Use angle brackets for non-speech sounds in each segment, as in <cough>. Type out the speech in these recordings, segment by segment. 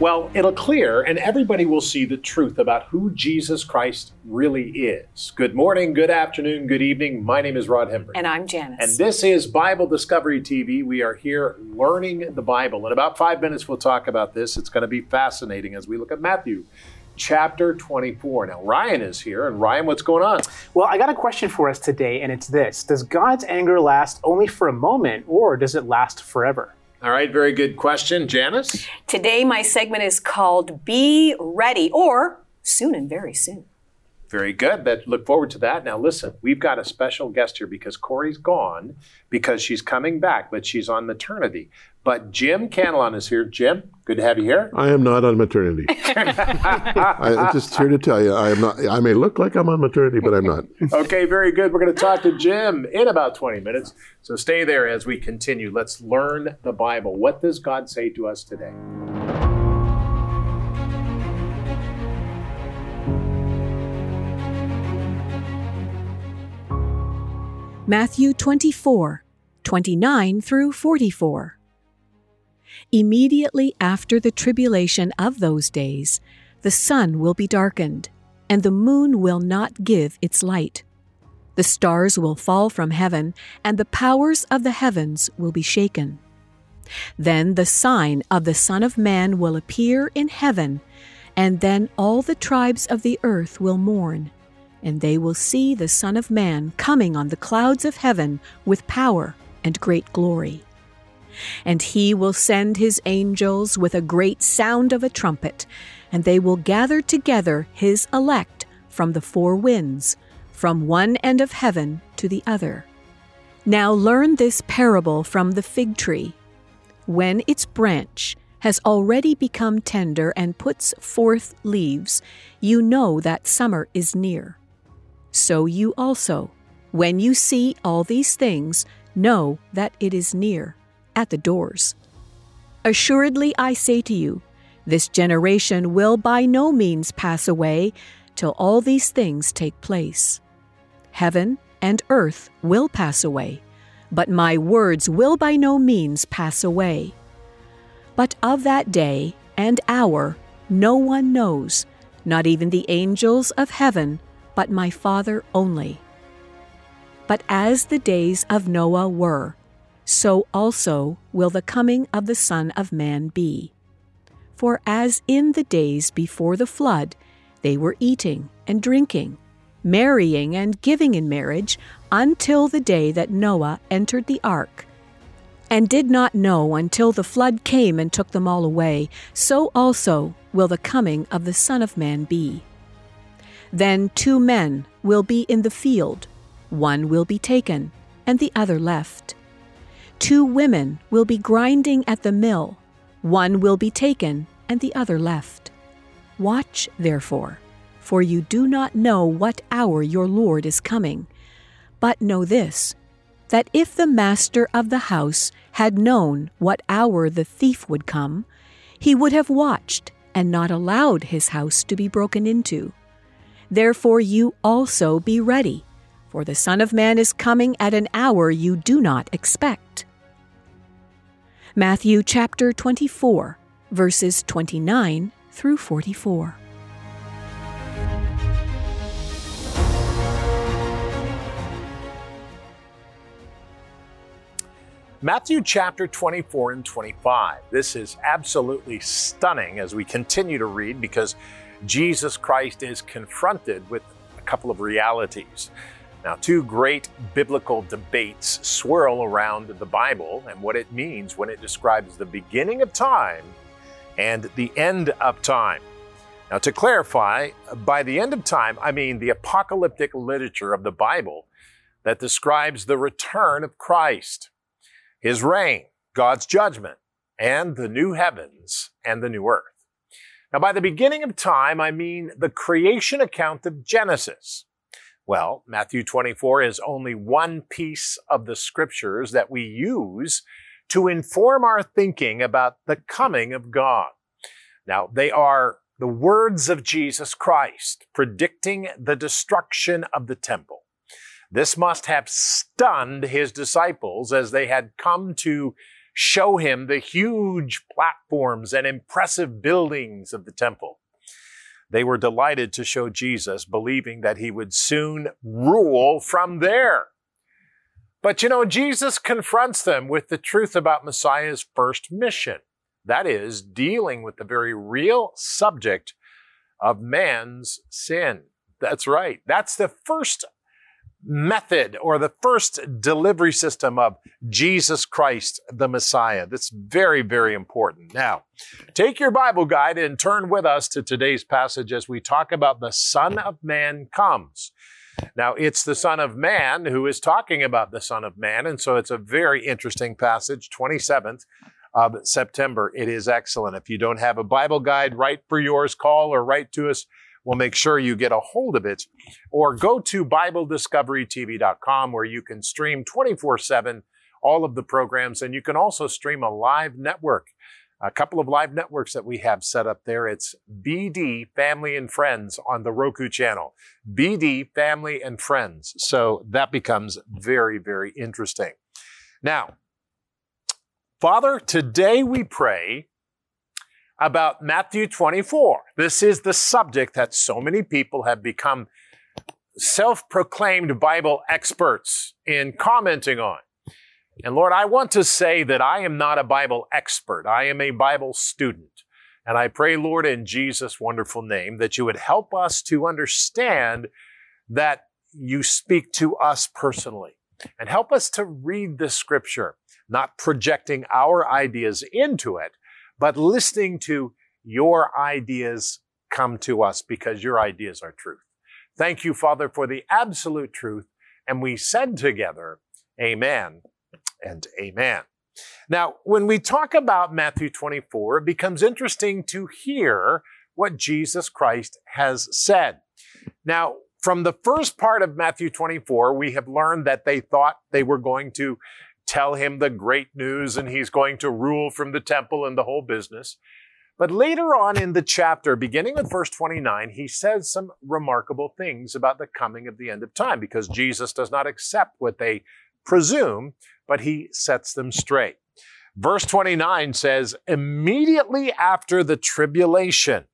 Well, it'll clear and everybody will see the truth about who Jesus Christ really is. Good morning, good afternoon, good evening. My name is Rod Hembree. And I'm Janice. And this is Bible Discovery TV. We are here learning the Bible. In about five minutes, we'll talk about this. It's going to be fascinating as we look at Matthew chapter 24. Now, Ryan is here. And Ryan, what's going on? Well, I got a question for us today, and it's this Does God's anger last only for a moment, or does it last forever? All right, very good question. Janice? Today, my segment is called Be Ready, or Soon and Very Soon. Very good. That look forward to that. Now listen, we've got a special guest here because Corey's gone because she's coming back, but she's on maternity. But Jim Cantelon is here. Jim, good to have you here. I am not on maternity. <laughs> I, am just here to tell you, I am not. I may look like I'm on maternity, but I'm not. <laughs> okay, very good. We're going to talk to Jim in about 20 minutes. So stay there as we continue. Let's learn the Bible. What does God say to us today? Matthew 24, 29 through 44. Immediately after the tribulation of those days, the sun will be darkened, and the moon will not give its light. The stars will fall from heaven, and the powers of the heavens will be shaken. Then the sign of the Son of Man will appear in heaven, and then all the tribes of the earth will mourn, and they will see the Son of Man coming on the clouds of heaven with power and great glory. And he will send his angels with a great sound of a trumpet, and they will gather together his elect from the four winds, from one end of heaven to the other. Now learn this parable from the fig tree. When its branch has already become tender and puts forth leaves, you know that summer is near. So you also, when you see all these things, know that it is near at the doors. Assuredly, I say to you, this generation will by no means pass away till all these things take place. Heaven and earth will pass away, but my words will by no means pass away. But of that day and hour no one knows, not even the angels of heaven, but my Father only. But as the days of Noah were, so also will the coming of the Son of Man be. For as in the days before the flood, they were eating and drinking, marrying and giving in marriage, until the day that Noah entered the ark, and did not know until the flood came and took them all away, so also will the coming of the Son of Man be. Then two men will be in the field, one will be taken, and the other left. Two women will be grinding at the mill, one will be taken, and the other left. Watch, therefore, for you do not know what hour your Lord is coming. But know this that if the master of the house had known what hour the thief would come, he would have watched and not allowed his house to be broken into. Therefore, you also be ready, for the Son of Man is coming at an hour you do not expect. Matthew chapter 24, verses 29 through 44. Matthew chapter 24 and 25. This is absolutely stunning as we continue to read because Jesus Christ is confronted with a couple of realities. Now, two great biblical debates swirl around the Bible and what it means when it describes the beginning of time and the end of time. Now, to clarify, by the end of time, I mean the apocalyptic literature of the Bible that describes the return of Christ, his reign, God's judgment, and the new heavens and the new earth. Now, by the beginning of time, I mean the creation account of Genesis. Well, Matthew 24 is only one piece of the scriptures that we use to inform our thinking about the coming of God. Now, they are the words of Jesus Christ predicting the destruction of the temple. This must have stunned his disciples as they had come to show him the huge platforms and impressive buildings of the temple. They were delighted to show Jesus, believing that he would soon rule from there. But you know, Jesus confronts them with the truth about Messiah's first mission. That is, dealing with the very real subject of man's sin. That's right. That's the first method or the first delivery system of Jesus Christ, the Messiah. That's very, very important. Now, take your Bible guide and turn with us to today's passage as we talk about the Son of Man comes. Now, it's the Son of Man who is talking about the Son of Man, and so it's a very interesting passage, 27th of September. It is excellent. If you don't have a Bible guide, write for yours, call or write to us We'll make sure you get a hold of it. Or go to BibleDiscoveryTV.com where you can stream 24 7 all of the programs. And you can also stream a live network. A couple of live networks that we have set up there. It's BD Family and Friends on the Roku channel. BD Family and Friends. So that becomes very, very interesting. Now, Father, today we pray about Matthew 24. This is the subject that so many people have become self proclaimed Bible experts in commenting on. And Lord, I want to say that I am not a Bible expert. I am a Bible student. And I pray, Lord, in Jesus' wonderful name, that you would help us to understand that you speak to us personally and help us to read the scripture, not projecting our ideas into it, but listening to your ideas come to us because your ideas are truth. Thank you, Father, for the absolute truth. And we said together, Amen and Amen. Now, when we talk about Matthew 24, it becomes interesting to hear what Jesus Christ has said. Now, from the first part of Matthew 24, we have learned that they thought they were going to tell him the great news and he's going to rule from the temple and the whole business. But later on in the chapter, beginning with verse 29, he says some remarkable things about the coming of the end of time because Jesus does not accept what they presume, but he sets them straight. Verse 29 says, immediately after the tribulation,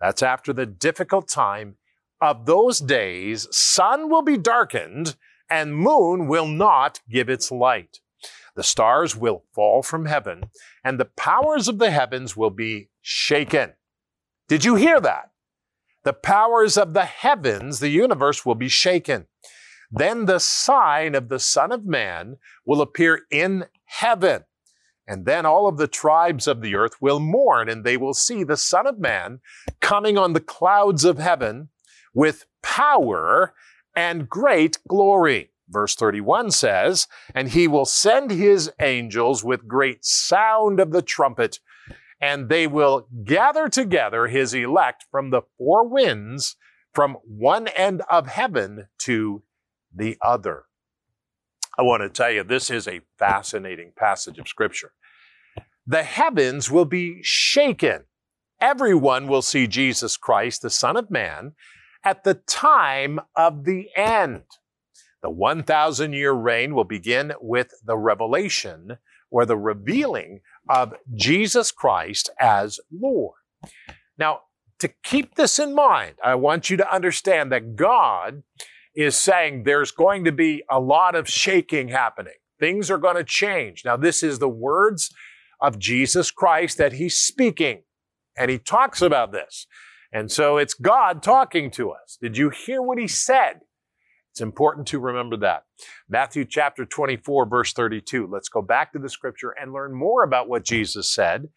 that's after the difficult time of those days, sun will be darkened and moon will not give its light. The stars will fall from heaven, and the powers of the heavens will be shaken. Did you hear that? The powers of the heavens, the universe, will be shaken. Then the sign of the Son of Man will appear in heaven. And then all of the tribes of the earth will mourn, and they will see the Son of Man coming on the clouds of heaven with power and great glory. Verse 31 says, And he will send his angels with great sound of the trumpet, and they will gather together his elect from the four winds, from one end of heaven to the other. I want to tell you, this is a fascinating passage of scripture. The heavens will be shaken. Everyone will see Jesus Christ, the Son of Man, at the time of the end. The 1,000 year reign will begin with the revelation or the revealing of Jesus Christ as Lord. Now, to keep this in mind, I want you to understand that God is saying there's going to be a lot of shaking happening. Things are going to change. Now, this is the words of Jesus Christ that he's speaking, and he talks about this. And so it's God talking to us. Did you hear what he said? It's important to remember that. Matthew chapter 24, verse 32. Let's go back to the scripture and learn more about what Jesus said.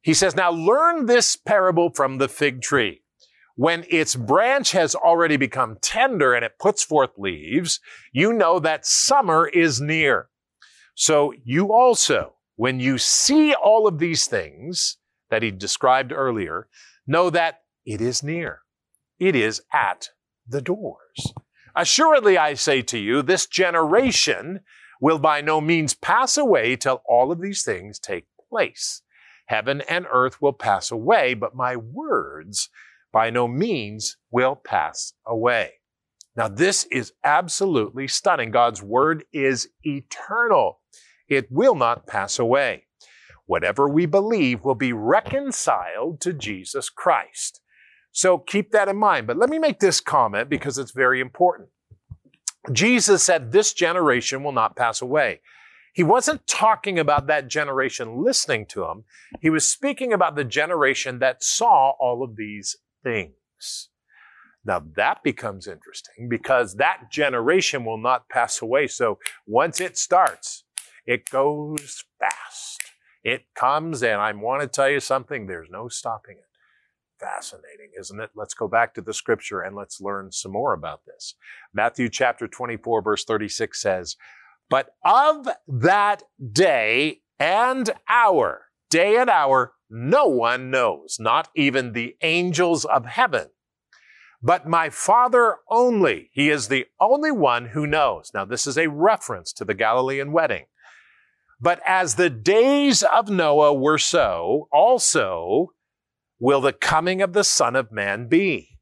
He says, Now learn this parable from the fig tree. When its branch has already become tender and it puts forth leaves, you know that summer is near. So you also, when you see all of these things that he described earlier, know that it is near. It is at the doors. Assuredly, I say to you, this generation will by no means pass away till all of these things take place. Heaven and earth will pass away, but my words by no means will pass away. Now, this is absolutely stunning. God's word is eternal. it will not pass away. Whatever we believe will be reconciled to Jesus Christ. So keep that in mind. But let me make this comment because it's very important. Jesus said, This generation will not pass away. He wasn't talking about that generation listening to him. He was speaking about the generation that saw all of these things. Now that becomes interesting because that generation will not pass away. So once it starts, it goes fast. It comes, and I want to tell you something, there's no stopping it. Fascinating, isn't it? Let's go back to the scripture and let's learn some more about this. Matthew chapter 24, verse 36 says, But of that day and hour, day and hour, no one knows, not even the angels of heaven, but my Father only. He is the only one who knows. Now, this is a reference to the Galilean wedding. But as the days of Noah were so, also will the coming of the Son of Man be.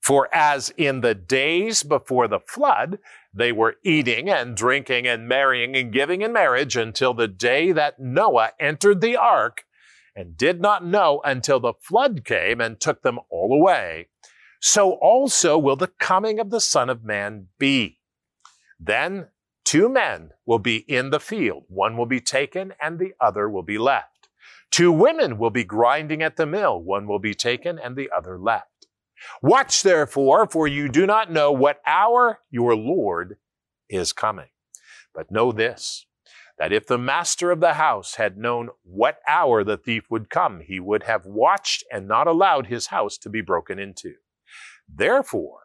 For as in the days before the flood, they were eating and drinking and marrying and giving in marriage until the day that Noah entered the ark and did not know until the flood came and took them all away, so also will the coming of the Son of Man be. Then two men will be in the field. One will be taken and the other will be left. Two women will be grinding at the mill. One will be taken and the other left. Watch therefore, for you do not know what hour your Lord is coming. But know this, that if the master of the house had known what hour the thief would come, he would have watched and not allowed his house to be broken into. Therefore,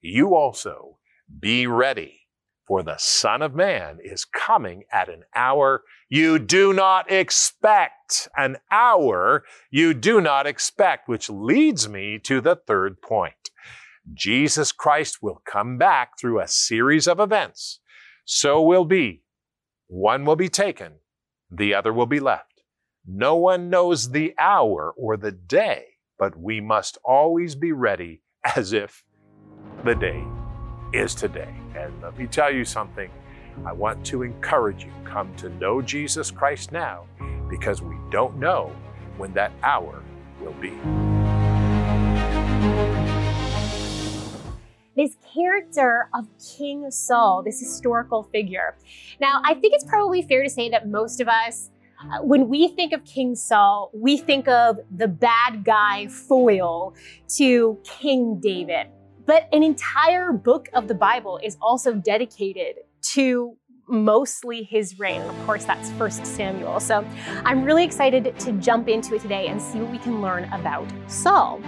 you also be ready, for the Son of Man is coming at an hour you do not expect. An hour you do not expect, which leads me to the third point. Jesus Christ will come back through a series of events. So will be. One will be taken, the other will be left. No one knows the hour or the day, but we must always be ready as if the day is today. And let me tell you something. I want to encourage you come to know Jesus Christ now because we don't know when that hour will be. This character of King Saul, this historical figure. Now, I think it's probably fair to say that most of us uh, when we think of King Saul, we think of the bad guy foil to King David. But an entire book of the Bible is also dedicated to mostly his reign. Of course, that's First Samuel. So I'm really excited to jump into it today and see what we can learn about Saul.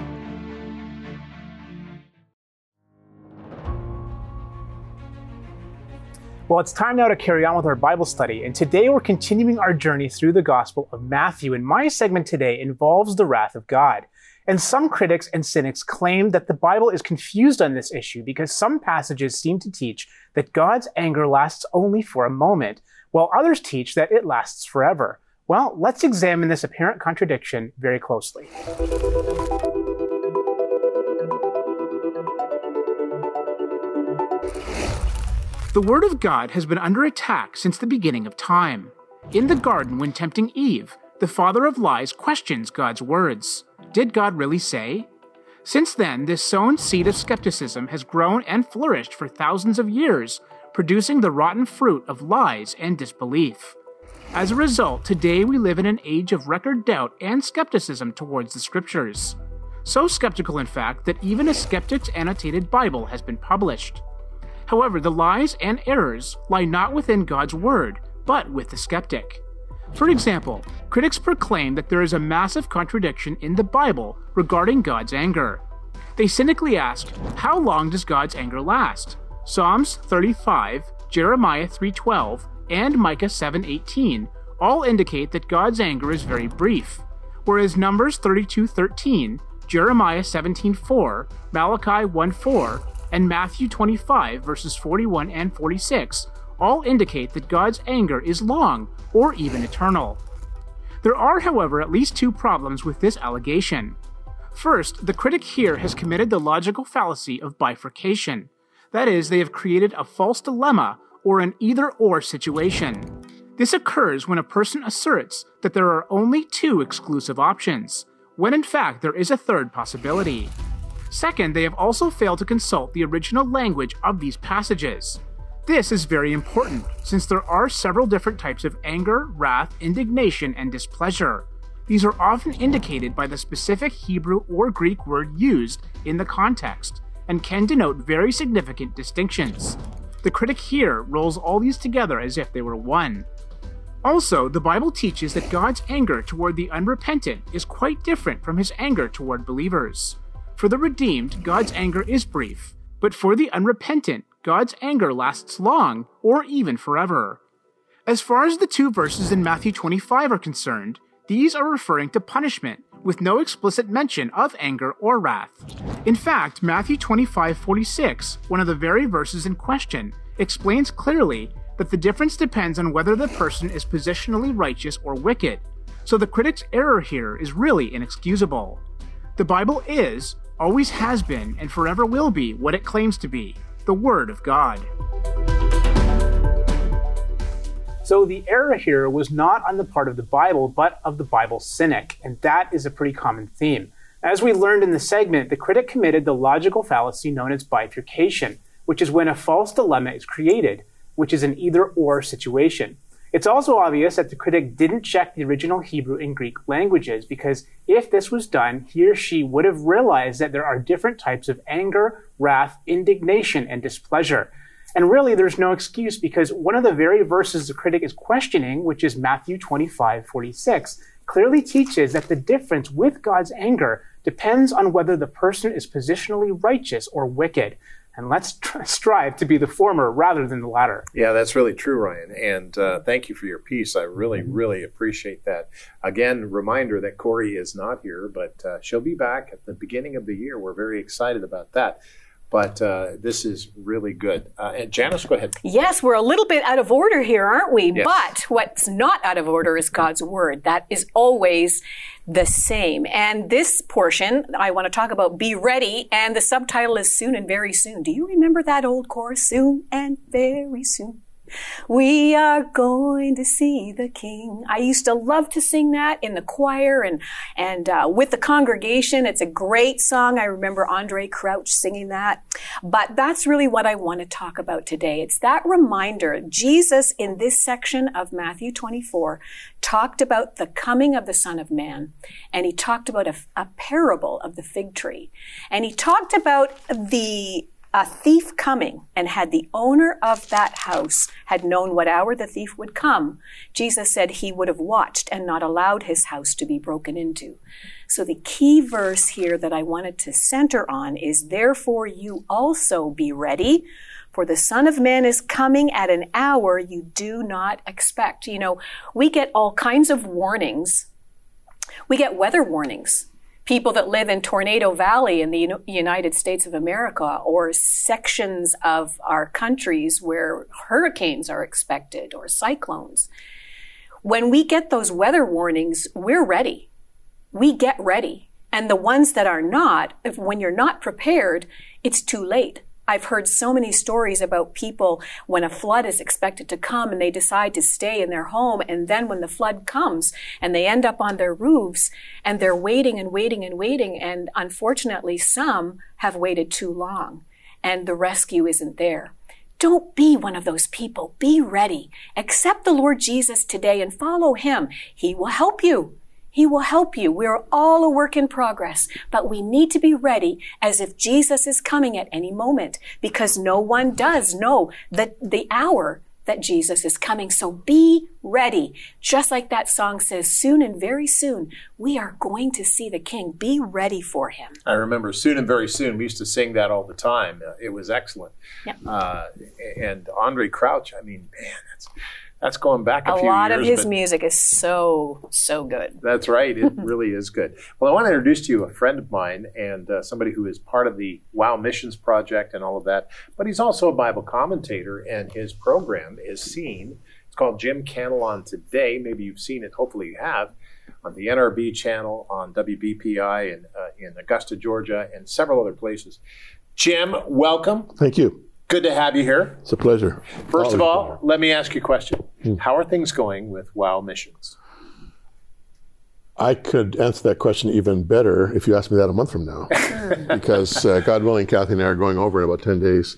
Well, it's time now to carry on with our Bible study, and today we're continuing our journey through the Gospel of Matthew. And my segment today involves the wrath of God. And some critics and cynics claim that the Bible is confused on this issue because some passages seem to teach that God's anger lasts only for a moment, while others teach that it lasts forever. Well, let's examine this apparent contradiction very closely. The Word of God has been under attack since the beginning of time. In the garden, when tempting Eve, the father of lies questions God's words. Did God really say? Since then, this sown seed of skepticism has grown and flourished for thousands of years, producing the rotten fruit of lies and disbelief. As a result, today we live in an age of record doubt and skepticism towards the scriptures. So skeptical, in fact, that even a skeptic's annotated Bible has been published. However, the lies and errors lie not within God's word, but with the skeptic. For example, critics proclaim that there is a massive contradiction in the Bible regarding God's anger. They cynically ask, how long does God's anger last? Psalms 35, Jeremiah 3:12, and Micah 7:18 all indicate that God's anger is very brief, whereas Numbers 32:13, Jeremiah 17:4, Malachi 1:4, and Matthew 25, verses 41 and 46, all indicate that God's anger is long or even eternal. There are, however, at least two problems with this allegation. First, the critic here has committed the logical fallacy of bifurcation. That is, they have created a false dilemma or an either or situation. This occurs when a person asserts that there are only two exclusive options, when in fact there is a third possibility. Second, they have also failed to consult the original language of these passages. This is very important, since there are several different types of anger, wrath, indignation, and displeasure. These are often indicated by the specific Hebrew or Greek word used in the context, and can denote very significant distinctions. The critic here rolls all these together as if they were one. Also, the Bible teaches that God's anger toward the unrepentant is quite different from his anger toward believers. For the redeemed, God's anger is brief, but for the unrepentant, God's anger lasts long, or even forever. As far as the two verses in Matthew 25 are concerned, these are referring to punishment, with no explicit mention of anger or wrath. In fact, Matthew 25:46, one of the very verses in question, explains clearly that the difference depends on whether the person is positionally righteous or wicked. So the critic's error here is really inexcusable. The Bible is, always has been, and forever will be what it claims to be the Word of God. So the error here was not on the part of the Bible, but of the Bible cynic, and that is a pretty common theme. As we learned in the segment, the critic committed the logical fallacy known as bifurcation, which is when a false dilemma is created, which is an either or situation. It's also obvious that the critic didn't check the original Hebrew and Greek languages because if this was done, he or she would have realized that there are different types of anger, wrath, indignation, and displeasure. And really, there's no excuse because one of the very verses the critic is questioning, which is Matthew 25, 46, clearly teaches that the difference with God's anger depends on whether the person is positionally righteous or wicked. And let's tr- strive to be the former rather than the latter. Yeah, that's really true, Ryan. And uh, thank you for your piece. I really, really appreciate that. Again, reminder that Corey is not here, but uh, she'll be back at the beginning of the year. We're very excited about that. But uh, this is really good. Uh, and Janice, go ahead. Yes, we're a little bit out of order here, aren't we? Yes. But what's not out of order is God's word. That is always the same. And this portion, I want to talk about be ready, and the subtitle is soon and very soon. Do you remember that old chorus? Soon and very soon. We are going to see the King. I used to love to sing that in the choir and and uh, with the congregation. It's a great song. I remember Andre Crouch singing that. But that's really what I want to talk about today. It's that reminder. Jesus in this section of Matthew 24 talked about the coming of the Son of Man, and he talked about a, a parable of the fig tree, and he talked about the a thief coming and had the owner of that house had known what hour the thief would come jesus said he would have watched and not allowed his house to be broken into. So the key verse here that i wanted to center on is therefore you also be ready for the son of man is coming at an hour you do not expect. You know we get all kinds of warnings. We get weather warnings people that live in Tornado Valley in the United States of America or sections of our countries where hurricanes are expected or cyclones. When we get those weather warnings, we're ready. We get ready. And the ones that are not, if, when you're not prepared, it's too late. I've heard so many stories about people when a flood is expected to come and they decide to stay in their home. And then when the flood comes and they end up on their roofs and they're waiting and waiting and waiting. And unfortunately, some have waited too long and the rescue isn't there. Don't be one of those people. Be ready. Accept the Lord Jesus today and follow him. He will help you. He will help you. We're all a work in progress, but we need to be ready as if Jesus is coming at any moment because no one does know the, the hour that Jesus is coming. So be ready. Just like that song says, soon and very soon, we are going to see the King. Be ready for him. I remember soon and very soon. We used to sing that all the time. Uh, it was excellent. Yep. Uh, and Andre Crouch, I mean, man, that's that's going back a, A few lot of his music is so, so good. That's right. It <laughs> really is good. Well, I want to introduce to you a friend of mine and uh, somebody who is part of the Wow Missions Project and all of that. But he's also a Bible commentator, and his program is seen. It's called Jim Cantelon Today. Maybe you've seen it. Hopefully, you have on the NRB channel, on WBPI in, uh, in Augusta, Georgia, and several other places. Jim, welcome. Thank you. Good to have you here. It's a pleasure. First of Always all, let me ask you a question. How are things going with WOW Missions? I could answer that question even better if you asked me that a month from now. <laughs> because uh, God willing, Kathy and I are going over in about 10 days.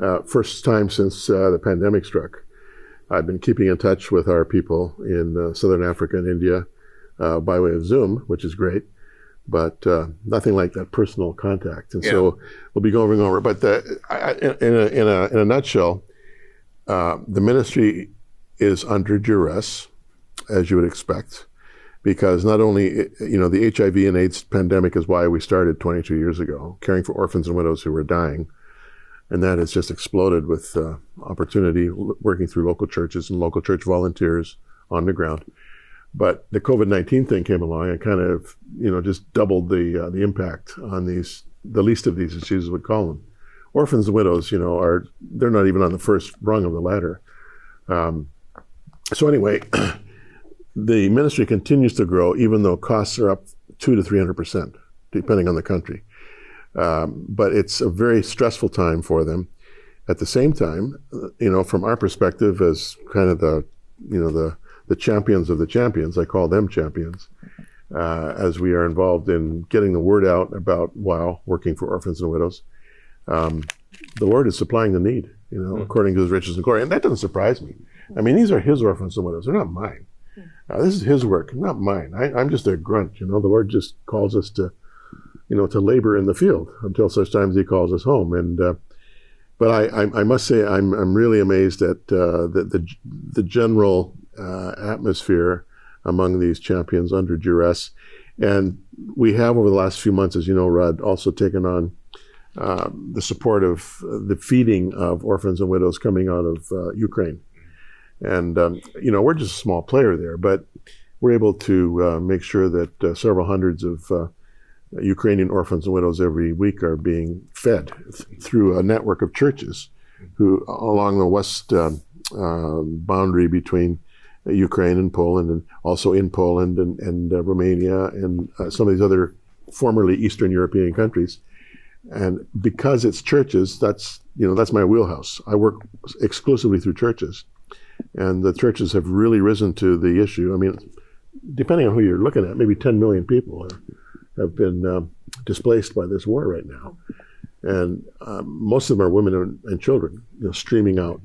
Uh, first time since uh, the pandemic struck. I've been keeping in touch with our people in uh, Southern Africa and India uh, by way of Zoom, which is great, but uh, nothing like that personal contact. And so we'll be going over. But the, I, in, a, in, a, in a nutshell, uh, the ministry is under duress, as you would expect because not only you know the HIV and AIDS pandemic is why we started 22 years ago, caring for orphans and widows who were dying, and that has just exploded with uh, opportunity working through local churches and local church volunteers on the ground. But the COVID-19 thing came along and kind of you know just doubled the uh, the impact on these the least of these, as Jesus would call them. Orphans and widows, you know, are they're not even on the first rung of the ladder. Um, so anyway. <clears throat> the ministry continues to grow, even though costs are up two to three hundred percent, depending on the country. Um, but it's a very stressful time for them. At the same time, uh, you know, from our perspective as kind of the, you know, the the champions of the champions, I call them champions, uh, as we are involved in getting the word out about WOW, working for orphans and widows. Um, the Lord is supplying the need, you know, according to His riches and glory, and that doesn't surprise me. I mean, these are His orphans and widows; they're not mine. Uh, this is his work, not mine. I, I'm just a grunt. You know, the Lord just calls us to, you know, to labor in the field until such times He calls us home. And uh, but I, I, I must say, I'm I'm really amazed at uh, the, the the general uh, atmosphere among these champions under duress. And we have over the last few months, as you know, Rod, also taken on um, the support of uh, the feeding of orphans and widows coming out of uh, Ukraine. And, um, you know, we're just a small player there, but we're able to uh, make sure that uh, several hundreds of uh, Ukrainian orphans and widows every week are being fed th- through a network of churches who along the west um, uh, boundary between Ukraine and Poland, and also in Poland and, and uh, Romania and uh, some of these other formerly Eastern European countries. And because it's churches, that's you know that's my wheelhouse. I work exclusively through churches and the churches have really risen to the issue. I mean, depending on who you're looking at, maybe 10 million people are, have been um, displaced by this war right now, and um, most of them are women and, and children, you know, streaming out.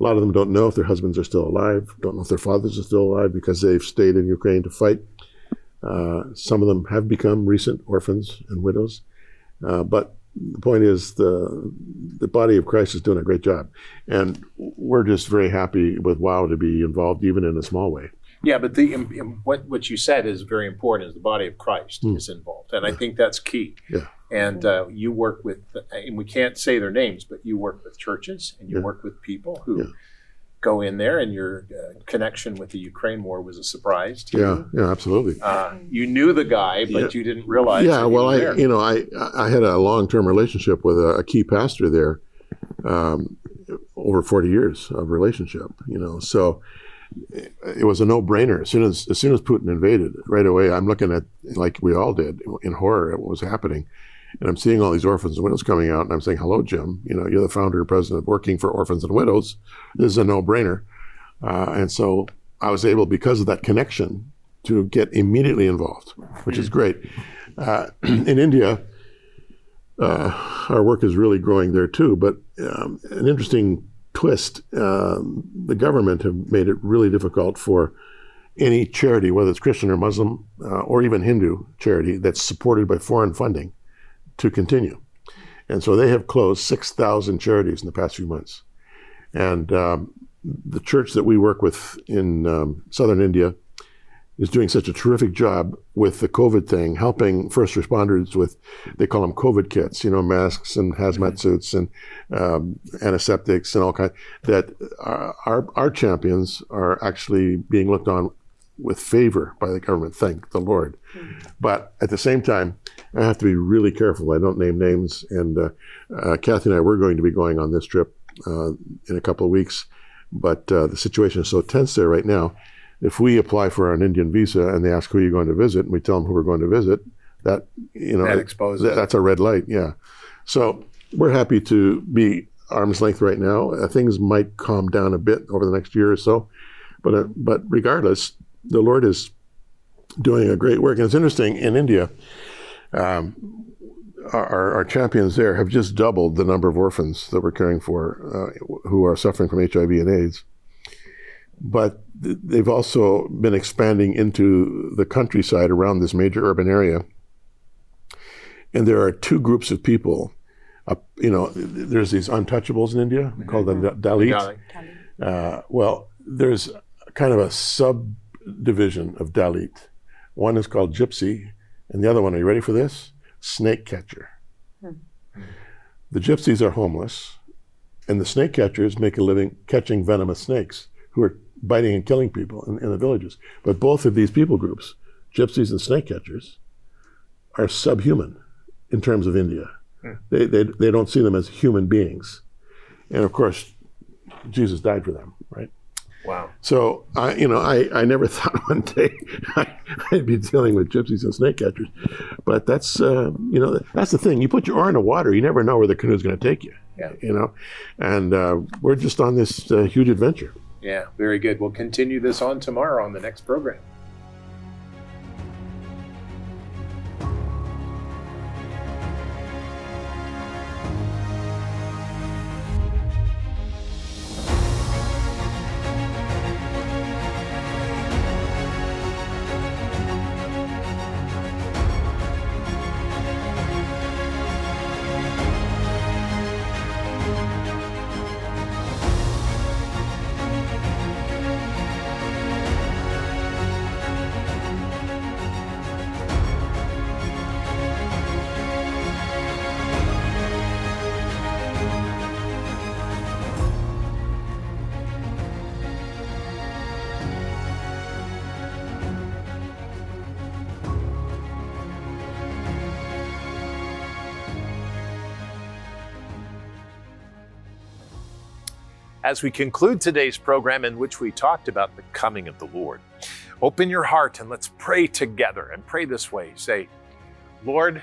A lot of them don't know if their husbands are still alive, don't know if their fathers are still alive because they've stayed in Ukraine to fight. Uh, some of them have become recent orphans and widows, uh, but the point is the the body of Christ is doing a great job, and we're just very happy with WOW to be involved, even in a small way. Yeah, but the um, um, what what you said is very important. Is the body of Christ is involved, and I think that's key. Yeah. And uh, you work with, and we can't say their names, but you work with churches and you Yeah. work with people who Yeah. go in there, and your uh, connection with the Ukraine war was a surprise to Yeah, you. yeah, absolutely. Uh, you knew the guy, but Yeah. you didn't realize. yeah, well, I there. you know I I had a long term relationship with a, a key pastor there, um, over forty years of relationship. You know, so it, was a no brainer. As soon as as soon as Putin invaded, right away I'm looking at like we all did in horror at what was happening. And I'm seeing all these orphans and widows coming out, and I'm saying, "Hello, Jim. You know, you're the founder and president of Working for Orphans and Widows. This is a no-brainer." Uh, and so I was able, because of that connection, to get immediately involved, which is great. Uh, <clears throat> in India, uh, our work is really growing there too. But um, an interesting twist: um, the government have made it really difficult for any charity, whether it's Christian or Muslim uh, or even Hindu charity, that's supported by foreign funding, to continue. And so they have closed 6,000 charities in the past few months. And um, the church that we work with in um, southern India is doing such a terrific job with the COVID thing, helping first responders with, they call them COVID kits, you know, masks and hazmat suits and um, antiseptics and all kinds, that our, our, our champions are actually being looked on with favor by the government. Thank the Lord. But at the same time, I have to be really careful. I don't name names. And uh, uh, Kathy and I were going to be going on this trip uh, in a couple of weeks, but uh, the situation is so tense there right now. If we apply for an Indian visa and they ask who you're going to visit, and we tell them who we're going to visit, that you know That exposes that- that's a red light. Yeah. So we're happy to be arm's length right now. Uh, things might calm down a bit over the next year or so, but uh, but regardless, the Lord is doing a great work. And it's interesting in India. Um, our, our, champions there have just doubled the number of orphans that we're caring for uh, who are suffering from HIV and AIDS. But th- they've also been expanding into the countryside around this major urban area. And there are two groups of people. Uh, you know, there's these untouchables in India mm-hmm. called the Dalit. Uh, well, there's kind of a subdivision of Dalit. One is called Gypsy, and the other one, are you ready for this? Snake catcher. Hmm. The gypsies are homeless, and the snake catchers make a living catching venomous snakes who are biting and killing people in, in the villages. But both of these people groups, gypsies and snake catchers, are subhuman in terms of India. Hmm. They, they, they don't see them as human beings. And of course, Jesus died for them, right? Wow. So I, you know, I, I never <laughs> thought one day <laughs> I, would be dealing with gypsies and snake catchers, but that's uh, you know that's the thing. You put your oar in the water, you never know where the canoe is going to take you. Yeah. You know, and uh, we're just on this uh, huge adventure. Yeah, very good. We'll continue this on tomorrow on the next program. As we conclude today's program in which we talked about the coming of the Lord. Open your heart and let's pray together and pray this way. Say, Lord,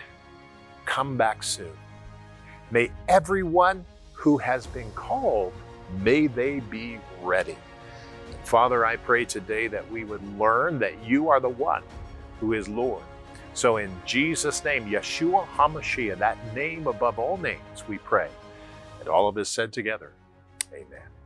come back soon. May everyone who has been called, may they be ready. Father, I pray today that we would learn that you are the one who is Lord. So in Jesus' name, Yeshua HaMashiach, that name above all names, we pray. And all of us said together, Amen.